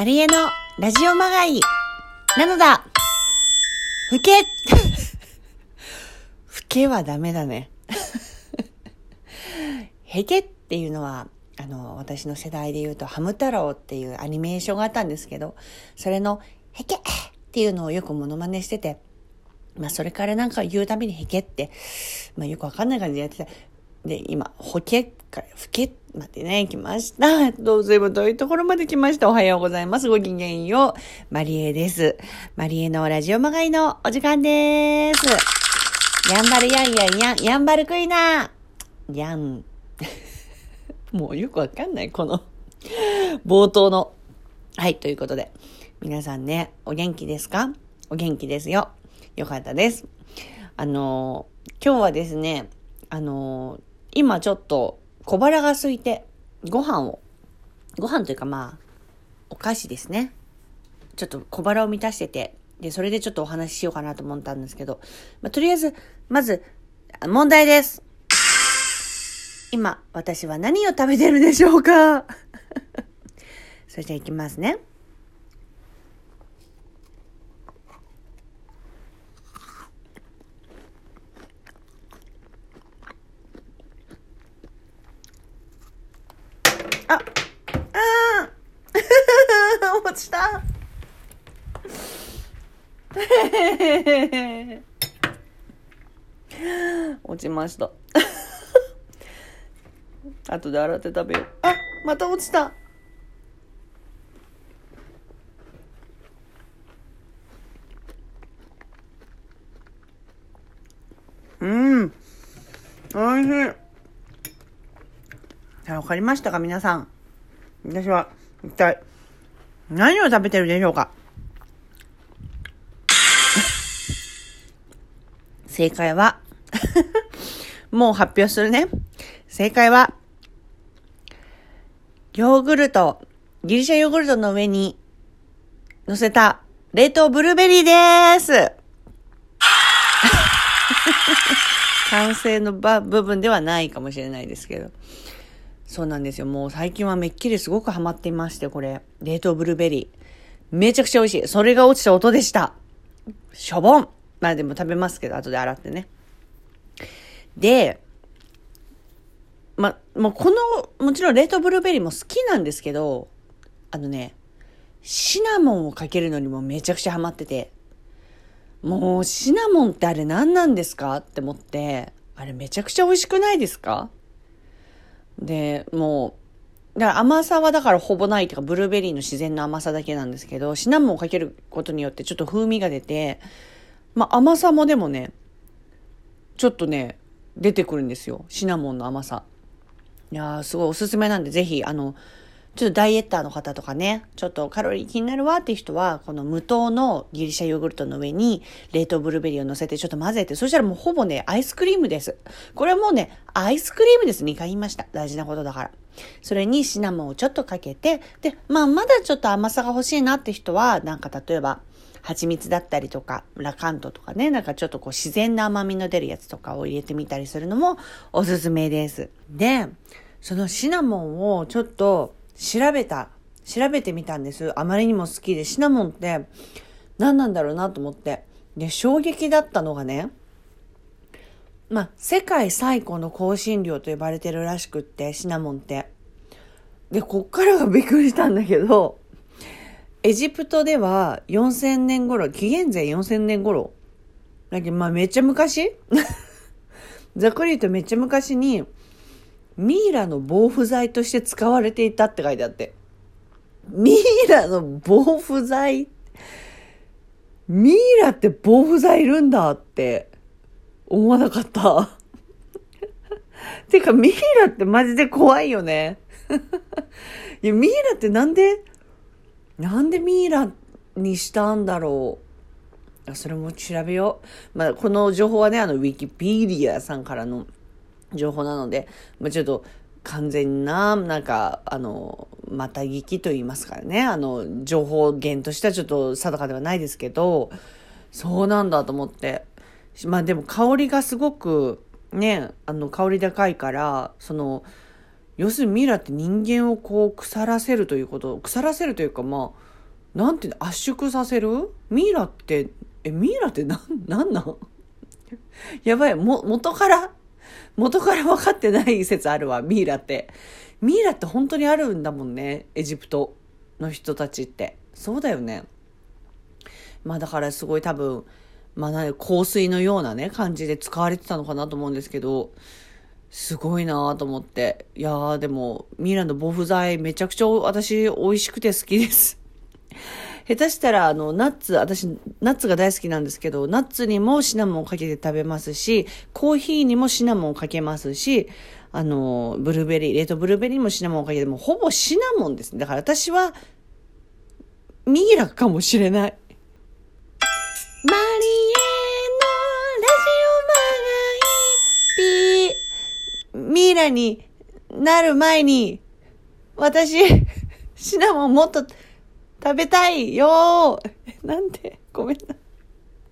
マリエのラジオまがいなのだふけ ふけはダメだね。へけっていうのは、あの、私の世代で言うと、ハム太郎っていうアニメーションがあったんですけど、それの、へけっていうのをよくモノマネしてて、まあ、それからなんか言うたびにへけって、まあ、よくわかんない感じでやってた。で、今、ほけからふけまでね、来ました。どうぞ、ぶ遠いうところまで来ました。おはようございます。ごきげんよう。マリエです。マリエのラジオまがいのお時間です。やんばるやんやんやん、やんばるクイナー。やん。もうよくわかんない、この冒頭の。はい、ということで。皆さんね、お元気ですか？お元気ですよ。よかったです。あの今日はですね、あの今ちょっと小腹が空いて、ご飯を、ご飯というかまあ、お菓子ですね。ちょっと小腹を満たしてて、で、それでちょっとお話ししようかなと思ったんですけど、まあ、とりあえず、まず、問題です。今、私は何を食べてるでしょうか？それじゃいきますね。あ、あー落ちた。落ちました。後で洗って食べよう。あ、また落ちた。うん。おいしい。わかりましたか皆さん。私は一体何を食べてるでしょうか？正解は もう発表するね。正解は、ヨーグルト、ギリシャヨーグルトの上に乗せた冷凍ブルーベリーでーす。完成の部分ではないかもしれないですけど。そうなんですよ。もう最近はめっきりすごくハマっていまして、これ。冷凍ブルーベリー。めちゃくちゃ美味しい。それが落ちた音でした。しょぼん。まあでも食べますけど、後で洗ってね。で、ま、もうこの、もちろん冷凍ブルーベリーも好きなんですけど、あのね、シナモンをかけるのにもめちゃくちゃハマってて、もうシナモンってあれ何なんですか？って思って、あれめちゃくちゃ美味しくないですか？で、もう、だから甘さはだからほぼないというか、ブルーベリーの自然の甘さだけなんですけど、シナモンをかけることによってちょっと風味が出て、まあ甘さもでもね、ちょっとね、出てくるんですよ。シナモンの甘さ。いやー、すごいおすすめなんで、ぜひ、あの、ちょっとダイエッターの方とかね、ちょっとカロリー気になるわっていう人は、この無糖のギリシャヨーグルトの上に冷凍ブルーベリーを乗せてちょっと混ぜて、そしたらもうほぼね、アイスクリームです。これはもうね、アイスクリームです。2回言いました。大事なことだから。それにシナモンをちょっとかけて、で、まあまだちょっと甘さが欲しいなって人は、なんか例えば、蜂蜜だったりとか、ラカントとかね、なんかちょっとこう自然な甘みの出るやつとかを入れてみたりするのもおすすめです。で、そのシナモンをちょっと調べた調べてみたんです。あまりにも好きで、シナモンって何なんだろうなと思って。で、衝撃だったのがね、まあ、世界最古の香辛料と呼ばれてるらしくって、シナモンって。で、こっからがびっくりしたんだけど、エジプトでは4000年頃、紀元前4000年頃、だけどまあめっちゃ昔？ざっくり言うとめっちゃ昔に、ミイラの防腐剤として使われていたって書いてあって。ミイラの防腐剤？ミイラって防腐剤いるんだって思わなかった。てか、ミイラってマジで怖いよね。いや、ミイラってなんで、なんでミイラにしたんだろう。それも調べよう。まあ、この情報はね、あの、ウィキペディアさんからの情報なので、まあ、ちょっと完全な、なんか、あの、また聞きと言いますからね、あの、情報源としてはちょっと定かではないですけど、そうなんだと思って。まあでも香りがすごく、ね、あの、香り高いから、その、要するにミイラって人間をこう腐らせるということ、腐らせるというかまあ、なんていうの圧縮させる？ミイラって、え、ミイラってなん、なんなん？やばい、も、元から、元から分かってない説あるわ、ミイラって。ミイラって本当にあるんだもんね、エジプトの人たちって。そうだよね。まあだからすごい多分、まあ香水のようなね、感じで使われてたのかなと思うんですけど、すごいなと思って。いやーでも、ミイラの防腐剤めちゃくちゃ私美味しくて好きです。下手したら、あの、ナッツ、私、ナッツが大好きなんですけど、ナッツにもシナモンをかけて食べますし、コーヒーにもシナモンをかけますし、あの、ブルーベリー、冷凍ブルーベリーにもシナモンをかけて、もほぼシナモンです。だから私は、ミイラかもしれない。マリエのラジオマガイピー。ミイラになる前に、私、シナモンもっと食べたいよなんで？ごめんな。